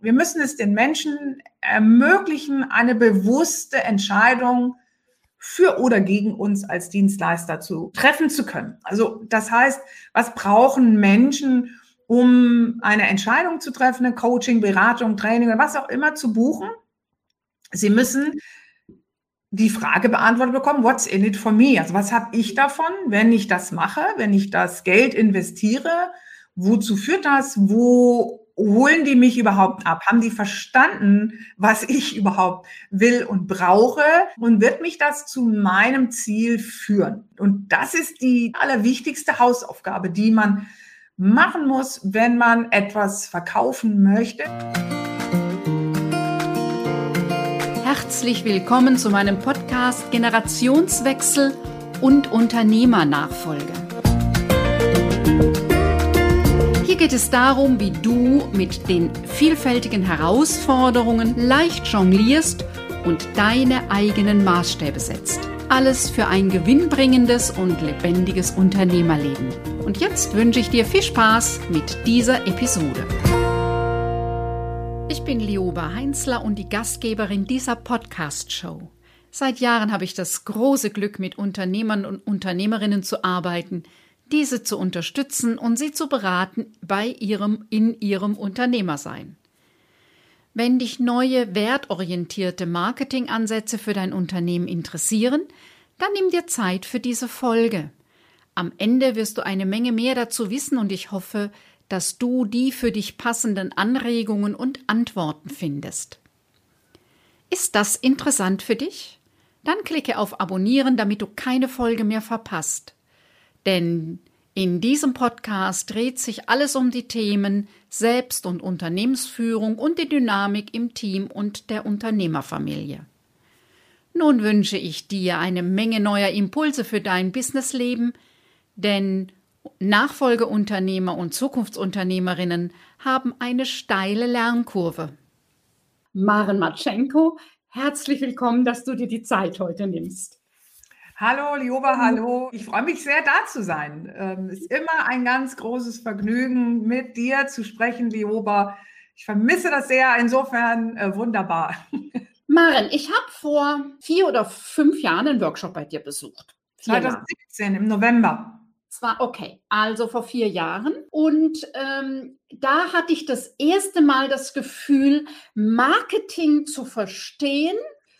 Wir müssen es den Menschen ermöglichen, eine bewusste Entscheidung für oder gegen uns als Dienstleister zu treffen zu können. Also das heißt, was brauchen Menschen, um eine Entscheidung zu treffen, eine Coaching, Beratung, Training oder was auch immer zu buchen? Sie müssen die Frage beantwortet bekommen, what's in it for me? Also was habe ich davon, wenn ich das mache, wenn ich das Geld investiere? Wozu führt das? Wo holen die mich überhaupt ab? Haben die verstanden, was ich überhaupt will und brauche? Und wird mich das zu meinem Ziel führen? Und das ist die allerwichtigste Hausaufgabe, die man machen muss, wenn man etwas verkaufen möchte. Herzlich willkommen zu meinem Podcast Generationswechsel und Unternehmernachfolge. Geht es darum, wie du mit den vielfältigen Herausforderungen leicht jonglierst und deine eigenen Maßstäbe setzt. Alles für ein gewinnbringendes und lebendiges Unternehmerleben. Und jetzt wünsche ich dir viel Spaß mit dieser Episode. Ich bin Lioba Heinzler und die Gastgeberin dieser Podcast-Show. Seit Jahren habe ich das große Glück, mit Unternehmern und Unternehmerinnen zu arbeiten, diese zu unterstützen und sie zu beraten bei ihrem, in ihrem Unternehmersein. Wenn dich neue wertorientierte Marketingansätze für dein Unternehmen interessieren, dann nimm dir Zeit für diese Folge. Am Ende wirst du eine Menge mehr dazu wissen und ich hoffe, dass du die für dich passenden Anregungen und Antworten findest. Ist das interessant für dich? Dann klicke auf Abonnieren, damit du keine Folge mehr verpasst. Denn in diesem Podcast dreht sich alles um die Themen Selbst- und Unternehmensführung und die Dynamik im Team und der Unternehmerfamilie. Nun wünsche ich dir eine Menge neuer Impulse für dein Businessleben, denn Nachfolgeunternehmer und Zukunftsunternehmerinnen haben eine steile Lernkurve. Maren Matschenko, herzlich willkommen, dass du dir die Zeit heute nimmst. Hallo, Lioba, hallo. Ich freue mich sehr, da zu sein. Ähm, es ist immer ein ganz großes Vergnügen, mit dir zu sprechen, Lioba. Ich vermisse das sehr, insofern äh, wunderbar. Maren, ich habe vor vier oder fünf Jahren einen Workshop bei dir besucht. 2017 im November. Zwar okay, also vor vier Jahren. Und ähm, da hatte ich das erste Mal das Gefühl, Marketing zu verstehen.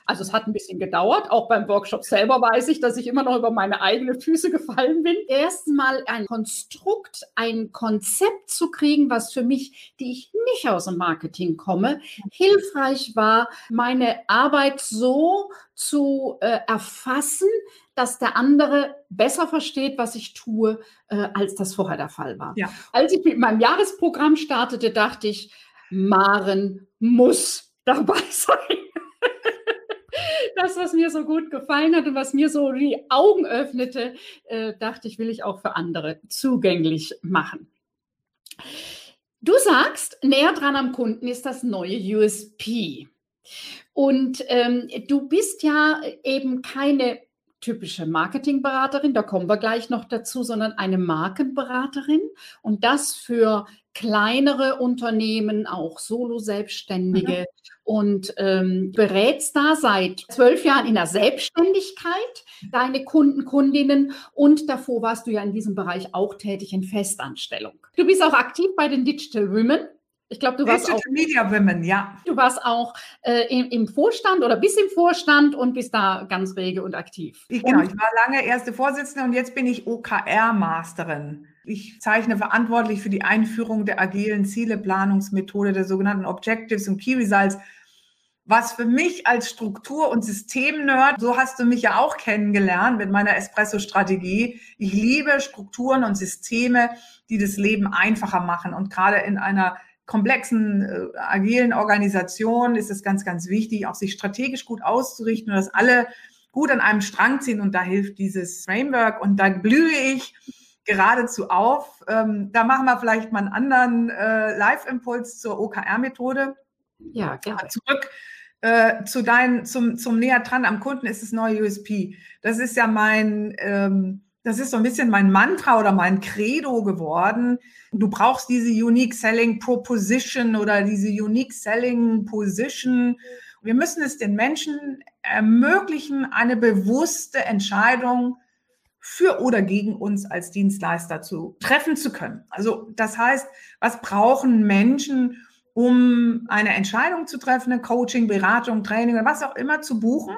Also es hat ein bisschen gedauert. Auch beim Workshop selber weiß ich, dass ich immer noch über meine eigenen Füße gefallen bin. Erstmal ein Konstrukt, ein Konzept zu kriegen, was für mich, die ich nicht aus dem Marketing komme, hilfreich war, meine Arbeit so zu äh, erfassen, dass der andere besser versteht, was ich tue, äh, als das vorher der Fall war. Ja. Als ich mit meinem Jahresprogramm startete, dachte ich, Maren muss dabei sein. Das, was mir so gut gefallen hat und was mir so die Augen öffnete, äh, dachte ich, will ich auch für andere zugänglich machen. Du sagst, näher dran am Kunden ist das neue USP. Und ähm, du bist ja eben keine typische Marketingberaterin, da kommen wir gleich noch dazu, sondern eine Markenberaterin und das für kleinere Unternehmen, auch Solo-Selbstständige mhm. und ähm, berätst da seit zwölf Jahren in der Selbstständigkeit deine Kunden, Kundinnen und davor warst du ja in diesem Bereich auch tätig in Festanstellung. Du bist auch aktiv bei den Digital Women. Ich glaube, du warst auch Media Women, ja. Du warst auch äh, im, im, Vorstand oder bist im Vorstand und bist da ganz rege und aktiv. Ich, genau, ich war lange erste Vorsitzende und jetzt bin ich OKR-Masterin. Ich zeichne verantwortlich für die Einführung der agilen Zieleplanungsmethode der sogenannten Objectives und Key Results. Was für mich als Struktur- und System-Nerd, so hast du mich ja auch kennengelernt mit meiner Espresso-Strategie. Ich liebe Strukturen und Systeme, die das Leben einfacher machen. Und gerade in einer komplexen, äh, agilen Organisationen ist es ganz, ganz wichtig, auch sich strategisch gut auszurichten und dass alle gut an einem Strang ziehen. Und da hilft dieses Framework. Und da blühe ich geradezu auf. Ähm, da machen wir vielleicht mal einen anderen äh, Live-Impuls zur OKR-Methode. Ja, gerne. Zurück äh, zu dein, zum, zum näher dran am Kunden ist das neue USP. Das ist ja mein, ähm, das ist so ein bisschen mein Mantra oder mein Credo geworden. Du brauchst diese Unique Selling Proposition oder diese Unique Selling Position. Wir müssen es den Menschen ermöglichen, eine bewusste Entscheidung für oder gegen uns als Dienstleister zu treffen zu können. Also das heißt, was brauchen Menschen, um eine Entscheidung zu treffen, eine Coaching, Beratung, Training oder was auch immer zu buchen?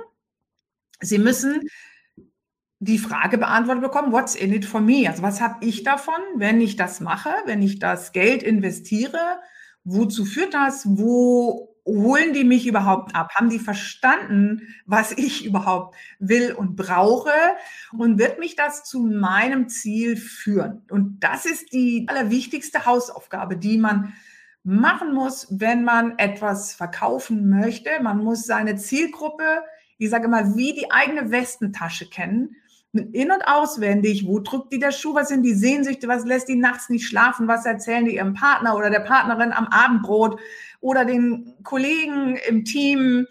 Sie müssen die Frage beantwortet bekommen, what's in it for me? Also was habe ich davon, wenn ich das mache, wenn ich das Geld investiere? Wozu führt das? Wo holen die mich überhaupt ab? Haben die verstanden, was ich überhaupt will und brauche? Und wird mich das zu meinem Ziel führen? Und das ist die allerwichtigste Hausaufgabe, die man machen muss, wenn man etwas verkaufen möchte. Man muss seine Zielgruppe, ich sage mal, wie die eigene Westentasche kennen in- und auswendig, wo drückt die der Schuh, was sind die Sehnsüchte, was lässt die nachts nicht schlafen, was erzählen die ihrem Partner oder der Partnerin am Abendbrot oder den Kollegen im Team,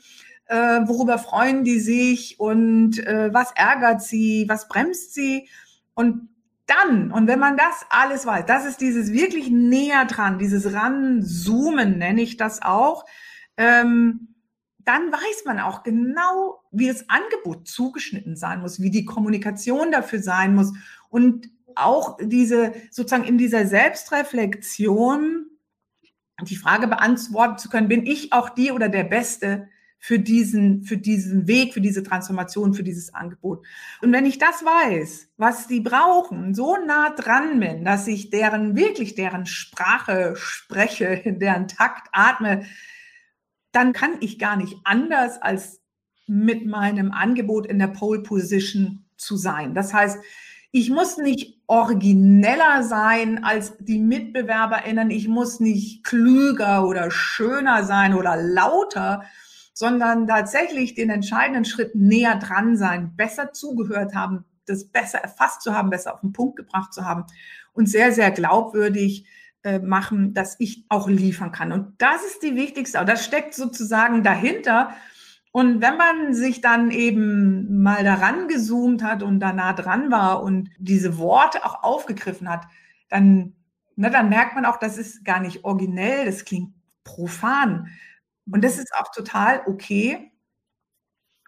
äh, worüber freuen die sich und äh, was ärgert sie, was bremst sie? Und dann, und wenn man das alles weiß, das ist dieses wirklich näher dran, dieses Ranzoomen nenne ich das auch, ähm, dann weiß man auch genau, wie das Angebot zugeschnitten sein muss, wie die Kommunikation dafür sein muss und auch diese sozusagen in dieser Selbstreflexion die Frage beantworten zu können, bin ich auch die oder der Beste für diesen, für diesen Weg, für diese Transformation, für dieses Angebot. Und wenn ich das weiß, was die brauchen, so nah dran bin, dass ich deren, wirklich deren Sprache spreche, deren Takt atme, dann kann ich gar nicht anders als mit meinem Angebot in der Pole Position zu sein. Das heißt, ich muss nicht origineller sein als die MitbewerberInnen. Ich muss nicht klüger oder schöner sein oder lauter, sondern tatsächlich den entscheidenden Schritt näher dran sein, besser zugehört haben, das besser erfasst zu haben, besser auf den Punkt gebracht zu haben und sehr, sehr glaubwürdig äh, machen, dass ich auch liefern kann. Und das ist die wichtigste, das steckt sozusagen dahinter. Und wenn man sich dann eben mal daran gezoomt hat und da nah dran war und diese Worte auch aufgegriffen hat, dann, ne, dann merkt man auch, das ist gar nicht originell, das klingt profan. Und das ist auch total okay.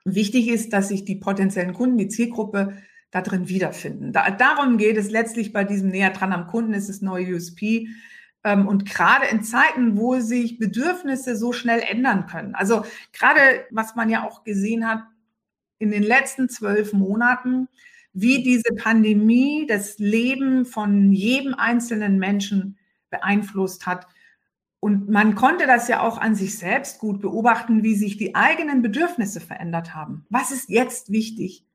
Wichtig ist, dass sich die potenziellen Kunden, die Zielgruppe da drin wiederfinden. Da, darum geht es letztlich bei diesem näher dran am Kunden, ist es neue USP. Ähm, und gerade in Zeiten, wo sich Bedürfnisse so schnell ändern können. Also gerade, was man ja auch gesehen hat in den letzten zwölf Monaten, wie diese Pandemie das Leben von jedem einzelnen Menschen beeinflusst hat. Und man konnte das ja auch an sich selbst gut beobachten, wie sich die eigenen Bedürfnisse verändert haben. Was ist jetzt wichtig?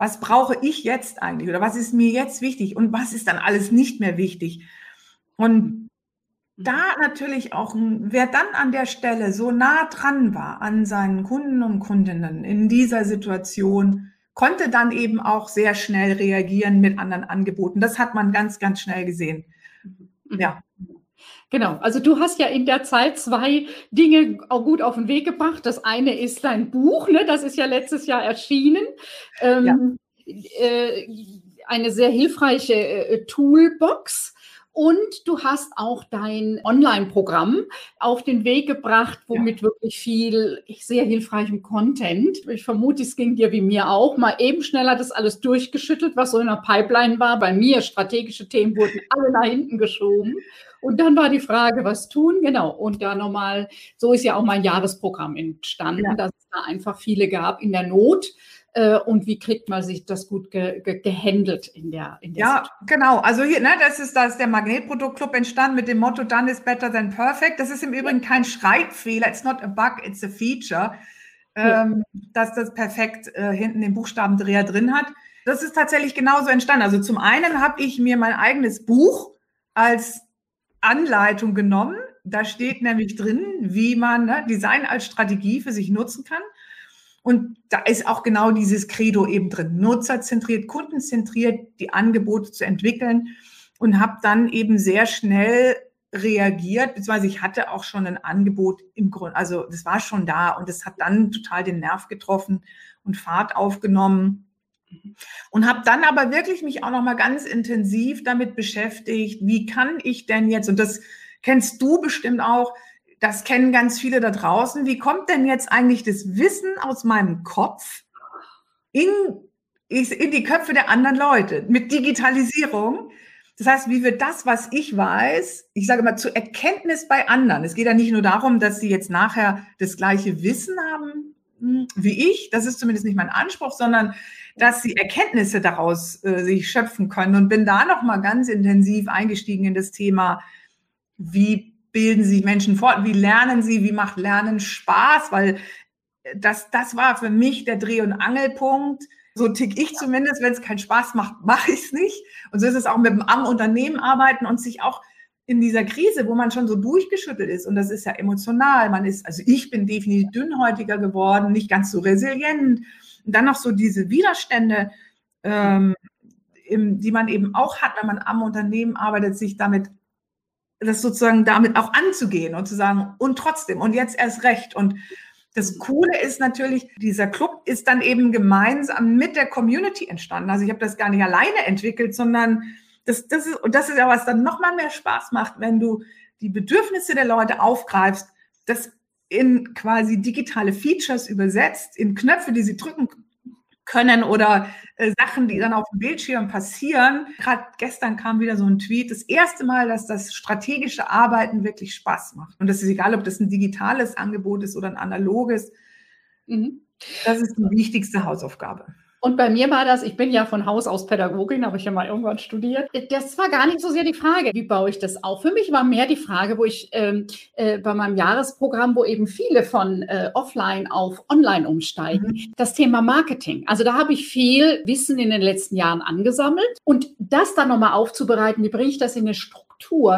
Was brauche ich jetzt eigentlich oder was ist mir jetzt wichtig und was ist dann alles nicht mehr wichtig. Und da natürlich auch, wer dann an der Stelle so nah dran war an seinen Kunden und Kundinnen in dieser Situation, konnte dann eben auch sehr schnell reagieren mit anderen Angeboten. Das hat man ganz, ganz schnell gesehen. Mhm. Ja. Genau, also du hast ja in der Zeit zwei Dinge auch gut auf den Weg gebracht. Das eine ist dein Buch, ne? das ist ja letztes Jahr erschienen. Ähm, ja. äh, eine sehr hilfreiche äh, Toolbox. Und du hast auch dein Online-Programm auf den Weg gebracht, womit ja. wirklich viel sehr hilfreichem Content. Ich vermute, es ging dir wie mir auch. Mal eben schneller das alles durchgeschüttelt, was so in der Pipeline war. Bei mir strategische Themen wurden alle nach hinten geschoben. Und dann war die Frage, was tun? Genau. Und da nochmal, so ist ja auch mein Jahresprogramm entstanden, ja. dass es da einfach viele gab in der Not. Äh, und wie kriegt man sich das gut ge ge gehandelt in der, in der Ja, Situation? genau. Also hier, ne, das ist das, der Magnetproduktclub entstanden mit dem Motto Done is better than perfect. Das ist im Übrigen kein Schreibfehler. It's not a bug, it's a feature. Ja. Ähm, dass das perfekt äh, hinten den Buchstabendreher drin hat. Das ist tatsächlich genauso entstanden. Also zum einen habe ich mir mein eigenes Buch als Anleitung genommen. Da steht nämlich drin, wie man ne, Design als Strategie für sich nutzen kann. Und da ist auch genau dieses Credo eben drin. Nutzerzentriert, kundenzentriert die Angebote zu entwickeln und habe dann eben sehr schnell reagiert, beziehungsweise ich hatte auch schon ein Angebot im Grunde, also das war schon da und es hat dann total den Nerv getroffen und Fahrt aufgenommen. Und habe dann aber wirklich mich auch noch mal ganz intensiv damit beschäftigt, wie kann ich denn jetzt, und das kennst du bestimmt auch, das kennen ganz viele da draußen, wie kommt denn jetzt eigentlich das Wissen aus meinem Kopf in, in die Köpfe der anderen Leute mit Digitalisierung? Das heißt, wie wird das, was ich weiß, ich sage mal, zur Erkenntnis bei anderen? Es geht ja nicht nur darum, dass sie jetzt nachher das gleiche Wissen haben hm, wie ich, das ist zumindest nicht mein Anspruch, sondern dass sie Erkenntnisse daraus äh, sich schöpfen können und bin da noch mal ganz intensiv eingestiegen in das Thema, wie bilden sich Menschen fort, wie lernen sie, wie macht Lernen Spaß, weil das, das war für mich der Dreh- und Angelpunkt. So tick ich zumindest, wenn es keinen Spaß macht, mache ich es nicht. Und so ist es auch mit dem am Unternehmen arbeiten und sich auch in dieser Krise, wo man schon so durchgeschüttelt ist, und das ist ja emotional, man ist, also ich bin definitiv dünnhäutiger geworden, nicht ganz so resilient, und dann noch so diese Widerstände, ähm, im, die man eben auch hat, wenn man am Unternehmen arbeitet, sich damit, das sozusagen damit auch anzugehen und zu sagen, und trotzdem, und jetzt erst recht. Und das Coole ist natürlich, dieser Club ist dann eben gemeinsam mit der Community entstanden. Also ich habe das gar nicht alleine entwickelt, sondern das, das ist, und das ist ja, was dann nochmal mehr Spaß macht, wenn du die Bedürfnisse der Leute aufgreifst, das in quasi digitale Features übersetzt, in Knöpfe, die sie drücken können oder äh, Sachen, die dann auf dem Bildschirm passieren. Gerade gestern kam wieder so ein Tweet, das erste Mal, dass das strategische Arbeiten wirklich Spaß macht. Und das ist egal, ob das ein digitales Angebot ist oder ein analoges. Mhm. Das ist die wichtigste Hausaufgabe. Und bei mir war das, ich bin ja von Haus aus Pädagogin, habe ich ja mal irgendwann studiert. Das war gar nicht so sehr die Frage, wie baue ich das auf. Für mich war mehr die Frage, wo ich ähm, äh, bei meinem Jahresprogramm, wo eben viele von äh, offline auf online umsteigen, mhm. das Thema Marketing. Also da habe ich viel Wissen in den letzten Jahren angesammelt und das dann nochmal aufzubereiten, wie bringe ich das in eine Struktur?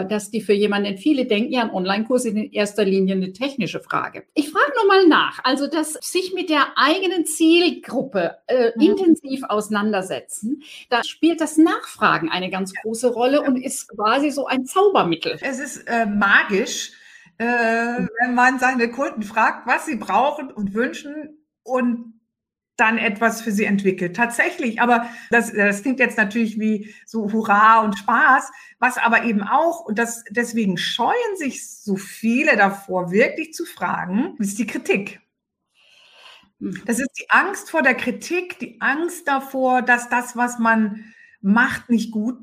Dass die für jemanden, viele denken ja, ein Online-Kurs ist in erster Linie eine technische Frage. Ich frage nochmal nach, also dass sich mit der eigenen Zielgruppe äh, mhm. Intensiv auseinandersetzen, da spielt das Nachfragen eine ganz große Rolle und ist quasi so ein Zaubermittel. Es ist äh, magisch, äh, wenn man seine Kunden fragt, was sie brauchen und wünschen und dann etwas für sie entwickelt. Tatsächlich, aber das, das klingt jetzt natürlich wie so Hurra und Spaß, was aber eben auch, und das, deswegen scheuen sich so viele davor, wirklich zu fragen, ist die Kritik. Hm. Das ist die Angst vor der Kritik, die Angst davor, dass das, was man macht, nicht gut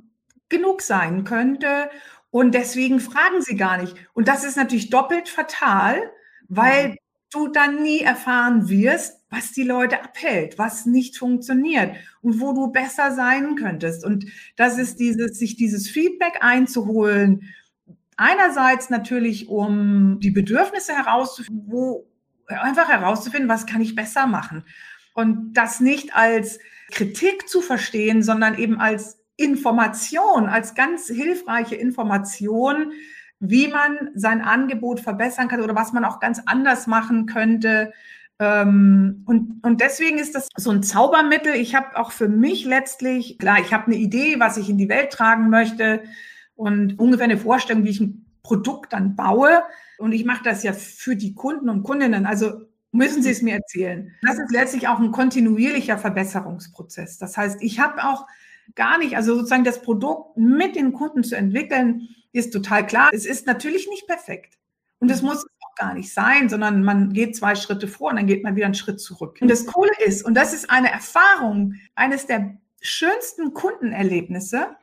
genug sein könnte. Und deswegen fragen sie gar nicht. Und das ist natürlich doppelt fatal, weil du dann nie erfahren wirst, was die Leute abhält, was nicht funktioniert und wo du besser sein könntest. Und das ist dieses, sich dieses Feedback einzuholen. Einerseits natürlich, um die Bedürfnisse herauszufinden, wo einfach herauszufinden, was kann ich besser machen. Und das nicht als Kritik zu verstehen, sondern eben als Information, als ganz hilfreiche Information, wie man sein Angebot verbessern kann oder was man auch ganz anders machen könnte. Ähm, und, und deswegen ist das so ein Zaubermittel. Ich habe auch für mich letztlich, klar, ich habe eine Idee, was ich in die Welt tragen möchte und ungefähr eine Vorstellung, wie ich ein Produkt dann baue. Und ich mache das ja für die Kunden und Kundinnen. Also müssen Sie es mir erzählen. Das ist letztlich auch ein kontinuierlicher Verbesserungsprozess. Das heißt, ich habe auch gar nicht, also sozusagen das Produkt mit den Kunden zu entwickeln, ist total klar. Es ist natürlich nicht perfekt. Und mhm. muss es auch gar nicht sein, sondern man geht zwei Schritte vor und dann geht man wieder einen Schritt zurück. Und das Coole ist, und das ist eine Erfahrung, eines der schönsten Kundenerlebnisse,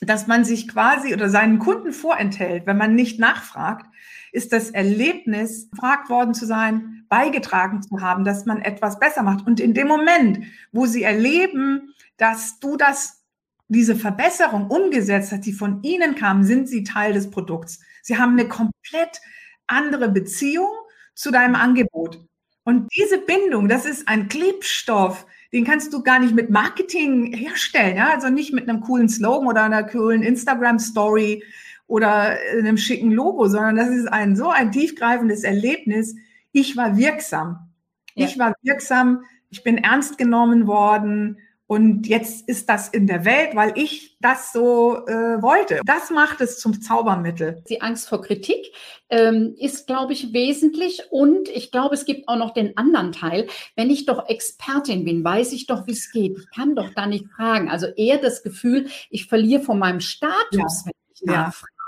dass man sich quasi oder seinen Kunden vorenthält, wenn man nicht nachfragt, ist das Erlebnis, gefragt worden zu sein, beigetragen zu haben, dass man etwas besser macht. Und in dem Moment, wo sie erleben, dass du das, diese Verbesserung umgesetzt hast, die von ihnen kam, sind sie Teil des Produkts. Sie haben eine komplett andere Beziehung zu deinem Angebot. Und diese Bindung, das ist ein Klebstoff, den kannst du gar nicht mit Marketing herstellen, ja? also nicht mit einem coolen Slogan oder einer coolen Instagram-Story oder einem schicken Logo, sondern das ist ein so ein tiefgreifendes Erlebnis. Ich war wirksam. Ja. Ich war wirksam, ich bin ernst genommen worden Und jetzt ist das in der Welt, weil ich das so äh, wollte. Das macht es zum Zaubermittel. Die Angst vor Kritik ähm, ist, glaube ich, wesentlich. Und ich glaube, es gibt auch noch den anderen Teil. Wenn ich doch Expertin bin, weiß ich doch, wie es geht. Ich kann doch da nicht fragen. Also eher das Gefühl, ich verliere von meinem Status, ja. wenn ich nachfrage.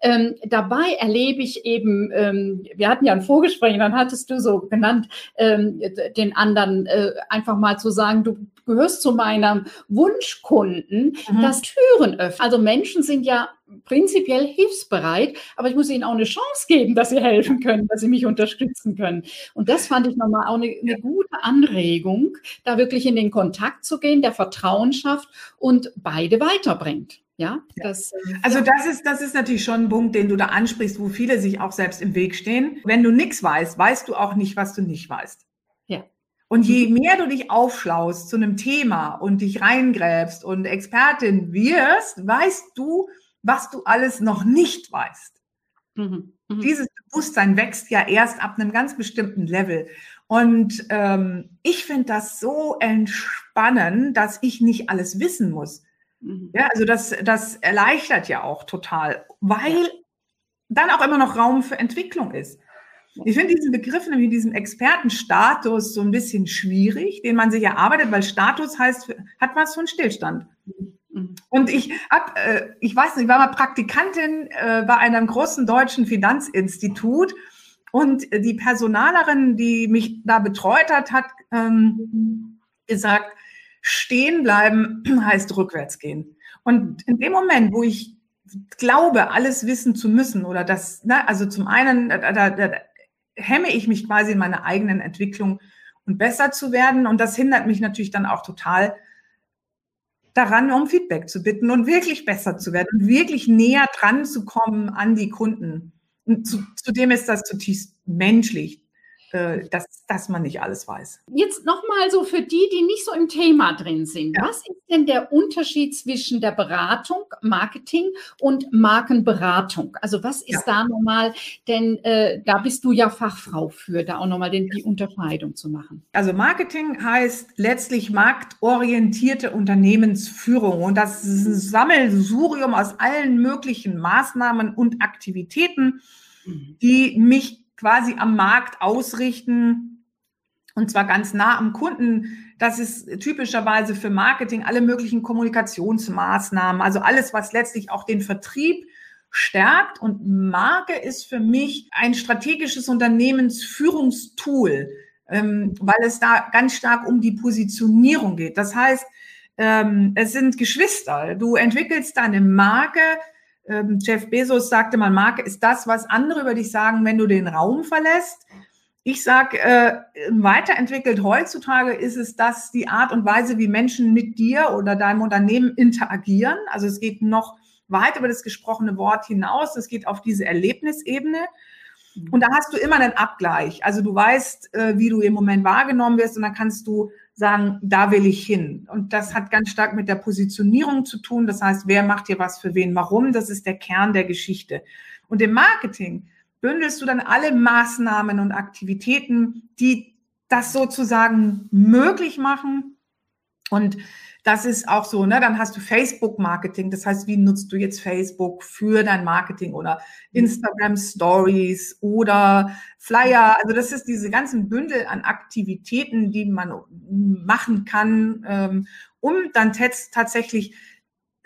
Ähm, dabei erlebe ich eben, ähm, wir hatten ja ein Vorgespräch, dann hattest du so genannt, ähm, den anderen äh, einfach mal zu sagen, du gehörst zu meinem Wunschkunden, mhm. das Türen öffnet. Also Menschen sind ja prinzipiell hilfsbereit, aber ich muss ihnen auch eine Chance geben, dass sie helfen können, dass sie mich unterstützen können. Und das fand ich nochmal auch eine, eine gute Anregung, da wirklich in den Kontakt zu gehen, der Vertrauen schafft und beide weiterbringt. Ja, das, also das ist, das ist natürlich schon ein Punkt, den du da ansprichst, wo viele sich auch selbst im Weg stehen. Wenn du nichts weißt, weißt du auch nicht, was du nicht weißt. Ja. Und je mehr du dich aufschlaust zu einem Thema und dich reingräbst und Expertin wirst, weißt du, was du alles noch nicht weißt. Mhm. Mhm. Dieses Bewusstsein wächst ja erst ab einem ganz bestimmten Level. Und ähm, ich finde das so entspannend, dass ich nicht alles wissen muss. Mhm. Ja, also das, das erleichtert ja auch total, weil ja. dann auch immer noch Raum für Entwicklung ist. Ich finde diesen Begriff, nämlich diesen Expertenstatus, so ein bisschen schwierig, den man sich erarbeitet, weil Status heißt, hat was von Stillstand. Mhm. Und ich hab, äh, ich weiß nicht, ich war mal Praktikantin äh, bei einem großen deutschen Finanzinstitut und die Personalerin, die mich da betreut hat, hat ähm, gesagt, Stehen bleiben heißt rückwärts gehen. Und in dem Moment, wo ich glaube, alles wissen zu müssen oder das, ne, also zum einen, da, da, da hemme ich mich quasi in meiner eigenen Entwicklung und besser zu werden. Und das hindert mich natürlich dann auch total daran, um Feedback zu bitten und wirklich besser zu werden und wirklich näher dran zu kommen an die Kunden. Und zu, zudem ist das zutiefst menschlich. Äh, dass, dass man nicht alles weiß. Jetzt nochmal so für die, die nicht so im Thema drin sind. Ja. Was ist denn der Unterschied zwischen der Beratung, Marketing und Markenberatung? Also was ist ja. da nochmal, denn äh, da bist du ja Fachfrau für, da auch nochmal den, die Unterscheidung zu machen. Also Marketing heißt letztlich marktorientierte Unternehmensführung und das ist ein Sammelsurium aus allen möglichen Maßnahmen und Aktivitäten, mhm. die mich quasi am Markt ausrichten und zwar ganz nah am Kunden. Das ist typischerweise für Marketing alle möglichen Kommunikationsmaßnahmen, also alles, was letztlich auch den Vertrieb stärkt. Und Marke ist für mich ein strategisches Unternehmensführungstool, ähm, weil es da ganz stark um die Positionierung geht. Das heißt, ähm, es sind Geschwister. Du entwickelst deine Marke ähm, Jeff Bezos sagte mal, Marke ist das, was andere über dich sagen, wenn du den Raum verlässt. Ich sage, äh, weiterentwickelt heutzutage ist es das die Art und Weise, wie Menschen mit dir oder deinem Unternehmen interagieren. Also es geht noch weit über das gesprochene Wort hinaus. Es geht auf diese Erlebnisebene. Und da hast du immer einen Abgleich. Also du weißt, äh, wie du im Moment wahrgenommen wirst und dann kannst du sagen, da will ich hin. Und das hat ganz stark mit der Positionierung zu tun. Das heißt, wer macht hier was für wen, warum? Das ist der Kern der Geschichte. Und im Marketing bündelst du dann alle Maßnahmen und Aktivitäten, die das sozusagen möglich machen. Und das ist auch so, ne? Dann hast du Facebook-Marketing. Das heißt, wie nutzt du jetzt Facebook für dein Marketing oder. Instagram Stories oder Flyer? Also das ist diese ganzen Bündel an Aktivitäten, die man machen kann, ähm, um dann tatsächlich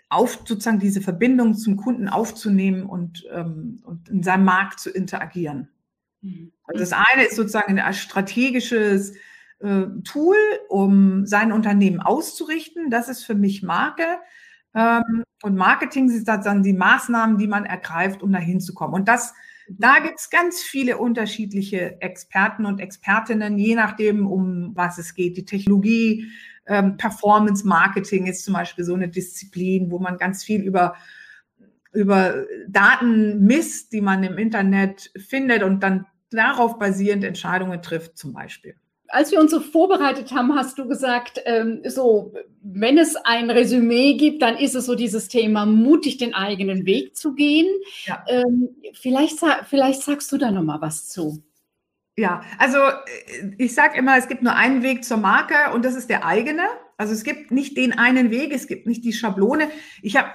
auf sozusagen diese Verbindung zum Kunden aufzunehmen und, ähm, und in seinem Markt zu interagieren. Mhm. Also das eine ist sozusagen ein strategisches äh, Tool, um sein Unternehmen auszurichten. Das ist für mich Marke. Ähm, und Marketing sind dann die Maßnahmen, die man ergreift, um dahin zu kommen. Und das, da gibt es ganz viele unterschiedliche Experten und Expertinnen, je nachdem, um was es geht. Die Technologie, ähm, Performance Marketing ist zum Beispiel so eine Disziplin, wo man ganz viel über über Daten misst, die man im Internet findet und dann darauf basierend Entscheidungen trifft, zum Beispiel als wir uns so vorbereitet haben, hast du gesagt, ähm, so, wenn es ein Resümee gibt, dann ist es so dieses Thema, mutig den eigenen Weg zu gehen. Ja. Ähm, vielleicht, vielleicht sagst du da noch mal was zu. Ja, also äh, ich sage immer, es gibt nur einen Weg zur Marke und das ist der eigene. Also es gibt nicht den einen Weg, es gibt nicht die Schablone. Ich habe,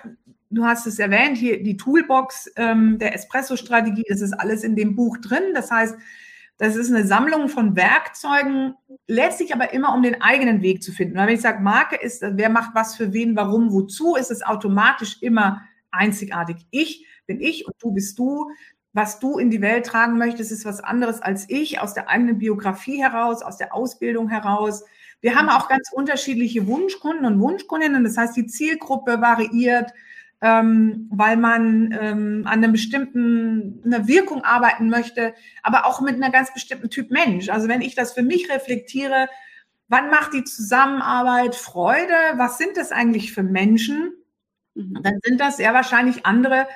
du hast es erwähnt, hier die Toolbox ähm, der Espresso-Strategie, das ist alles in dem Buch drin. Das heißt, das ist eine Sammlung von Werkzeugen, letztlich aber immer um den eigenen Weg zu finden. Weil wenn ich sage, Marke ist, wer macht was für wen, warum, wozu, ist es automatisch immer einzigartig. Ich bin ich und du bist du. Was du in die Welt tragen möchtest, ist was anderes als ich, aus der eigenen Biografie heraus, aus der Ausbildung heraus. Wir haben auch ganz unterschiedliche Wunschkunden und Wunschkundinnen. Das heißt, die Zielgruppe variiert ähm, weil man ähm, an einem bestimmten einer Wirkung arbeiten möchte, aber auch mit einer ganz bestimmten Typ Mensch. Also wenn ich das für mich reflektiere, wann macht die Zusammenarbeit Freude? Was sind das eigentlich für Menschen? Mhm. Dann sind das sehr wahrscheinlich andere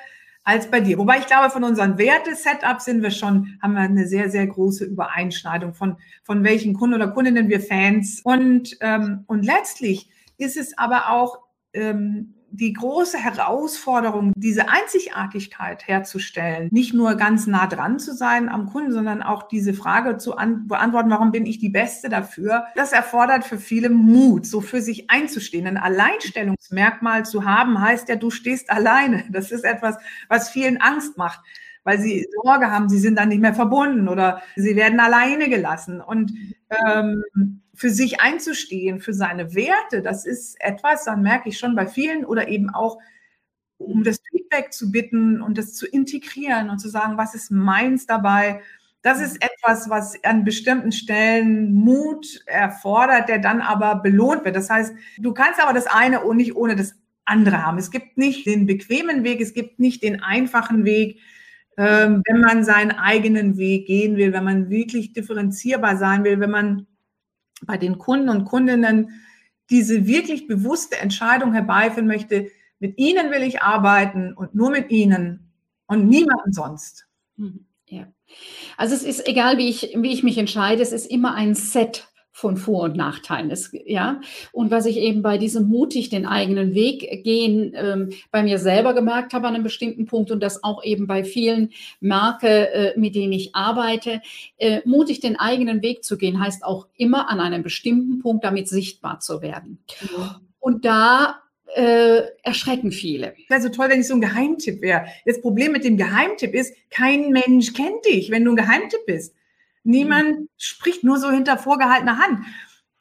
als bei dir. Wobei ich glaube, von unseren Werte-Setups sind wir schon, haben wir eine sehr, sehr große Übereinschneidung von, von welchen Kunden oder Kundinnen wir Fans. Und, ähm, und letztlich ist es aber auch ähm, die große Herausforderung, diese Einzigartigkeit herzustellen, nicht nur ganz nah dran zu sein am Kunden, sondern auch diese Frage zu beantworten, warum bin ich die Beste dafür? Das erfordert für viele Mut, so für sich einzustehen. Ein Alleinstellungsmerkmal zu haben, heißt ja, du stehst alleine. Das ist etwas, was vielen Angst macht weil sie Sorge haben, sie sind dann nicht mehr verbunden oder sie werden alleine gelassen. Und ähm, für sich einzustehen, für seine Werte, das ist etwas, dann merke ich schon bei vielen oder eben auch, um das Feedback zu bitten und das zu integrieren und zu sagen, was ist meins dabei. Das ist etwas, was an bestimmten Stellen Mut erfordert, der dann aber belohnt wird. Das heißt, du kannst aber das eine nicht ohne das andere haben. Es gibt nicht den bequemen Weg, es gibt nicht den einfachen Weg, ähm, wenn man seinen eigenen Weg gehen will, wenn man wirklich differenzierbar sein will, wenn man bei den Kunden und Kundinnen diese wirklich bewusste Entscheidung herbeiführen möchte, mit ihnen will ich arbeiten und nur mit ihnen und niemanden sonst. Mhm. Ja. Also es ist egal, wie ich, wie ich mich entscheide, es ist immer ein Set von Vor- und Nachteilen. Es, ja, und was ich eben bei diesem mutig den eigenen Weg gehen ähm, bei mir selber gemerkt habe an einem bestimmten Punkt und das auch eben bei vielen Marke, äh, mit denen ich arbeite, äh, mutig den eigenen Weg zu gehen, heißt auch immer an einem bestimmten Punkt damit sichtbar zu werden. Ja. Und da äh, erschrecken viele. Wäre so toll, wenn ich so ein Geheimtipp wäre. Das Problem mit dem Geheimtipp ist, kein Mensch kennt dich, wenn du ein Geheimtipp bist. Niemand mhm. spricht nur so hinter vorgehaltener Hand.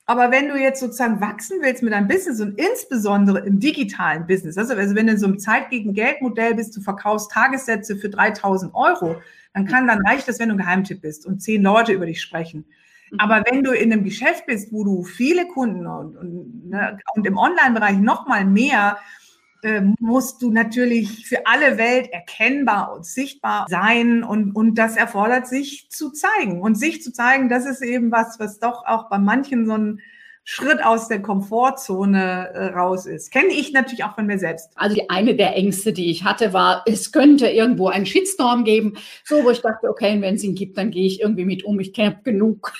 Aber wenn du jetzt sozusagen wachsen willst mit deinem Business und insbesondere im digitalen Business, also, also wenn du in so einem Zeit gegen Geldmodell bist, du verkaufst Tagessätze für 3000 Euro, dann kann, dann reicht das, wenn du ein Geheimtipp bist und zehn Leute über dich sprechen. Mhm. Aber wenn du in einem Geschäft bist, wo du viele Kunden und, und, ne, und im Online-Bereich noch mal mehr musst du natürlich für alle Welt erkennbar und sichtbar sein und, und das erfordert sich zu zeigen. Und sich zu zeigen, das ist eben was, was doch auch bei manchen so ein Schritt aus der Komfortzone äh, raus ist. Kenne ich natürlich auch von mir selbst. Also die eine der Ängste, die ich hatte, war, es könnte irgendwo einen Shitstorm geben, so wo ich dachte, okay, wenn es ihn gibt, dann gehe ich irgendwie mit um. Ich kenne genug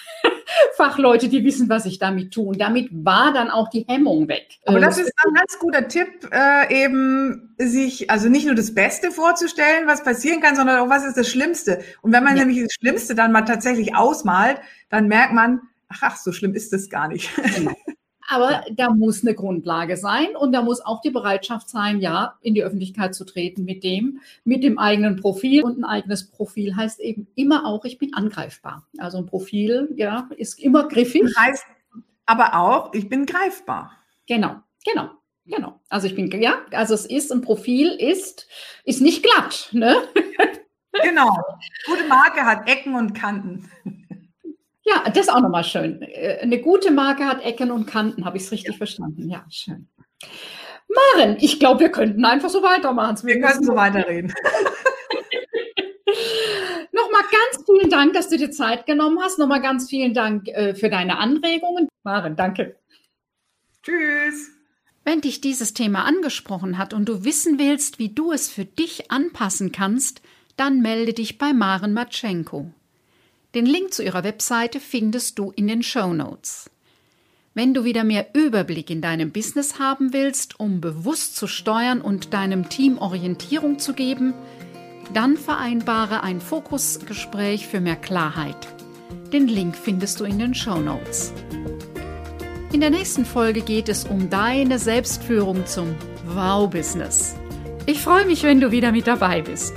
Fachleute, die wissen, was ich damit tue. Und damit war dann auch die Hemmung weg. Aber das ist ein ganz guter Tipp, äh, eben sich, also nicht nur das Beste vorzustellen, was passieren kann, sondern auch, was ist das Schlimmste. Und wenn man ja. nämlich das Schlimmste dann mal tatsächlich ausmalt, dann merkt man, ach, ach so schlimm ist das gar nicht. Genau. Aber ja. da muss eine Grundlage sein und da muss auch die Bereitschaft sein, ja, in die Öffentlichkeit zu treten mit dem, mit dem eigenen Profil. Und ein eigenes Profil heißt eben immer auch, ich bin angreifbar. Also ein Profil, ja, ist immer griffig. Heißt aber auch, ich bin greifbar. Genau, genau. Genau. Also ich bin, ja, also es ist, ein Profil ist, ist nicht glatt, ne? Genau. Gute Marke hat Ecken und Kanten. Ja, das ist auch nochmal schön. Äh, eine gute Marke hat Ecken und Kanten, habe ich es richtig ja. verstanden. Ja, schön. Maren, ich glaube, wir könnten einfach so weitermachen. Wir, wir können so weiterreden. Nochmal ganz vielen Dank, dass du dir Zeit genommen hast. Nochmal ganz vielen Dank äh, für deine Anregungen. Maren, danke. Tschüss. Wenn dich dieses Thema angesprochen hat und du wissen willst, wie du es für dich anpassen kannst, dann melde dich bei Maren Matschenko. Den Link zu ihrer Webseite findest du in den Show Notes. Wenn du wieder mehr Überblick in deinem Business haben willst, um bewusst zu steuern und deinem Team Orientierung zu geben, dann vereinbare ein Fokusgespräch für mehr Klarheit. Den Link findest du in den Show Notes. In der nächsten Folge geht es um deine Selbstführung zum Wow-Business. Ich freue mich, wenn du wieder mit dabei bist.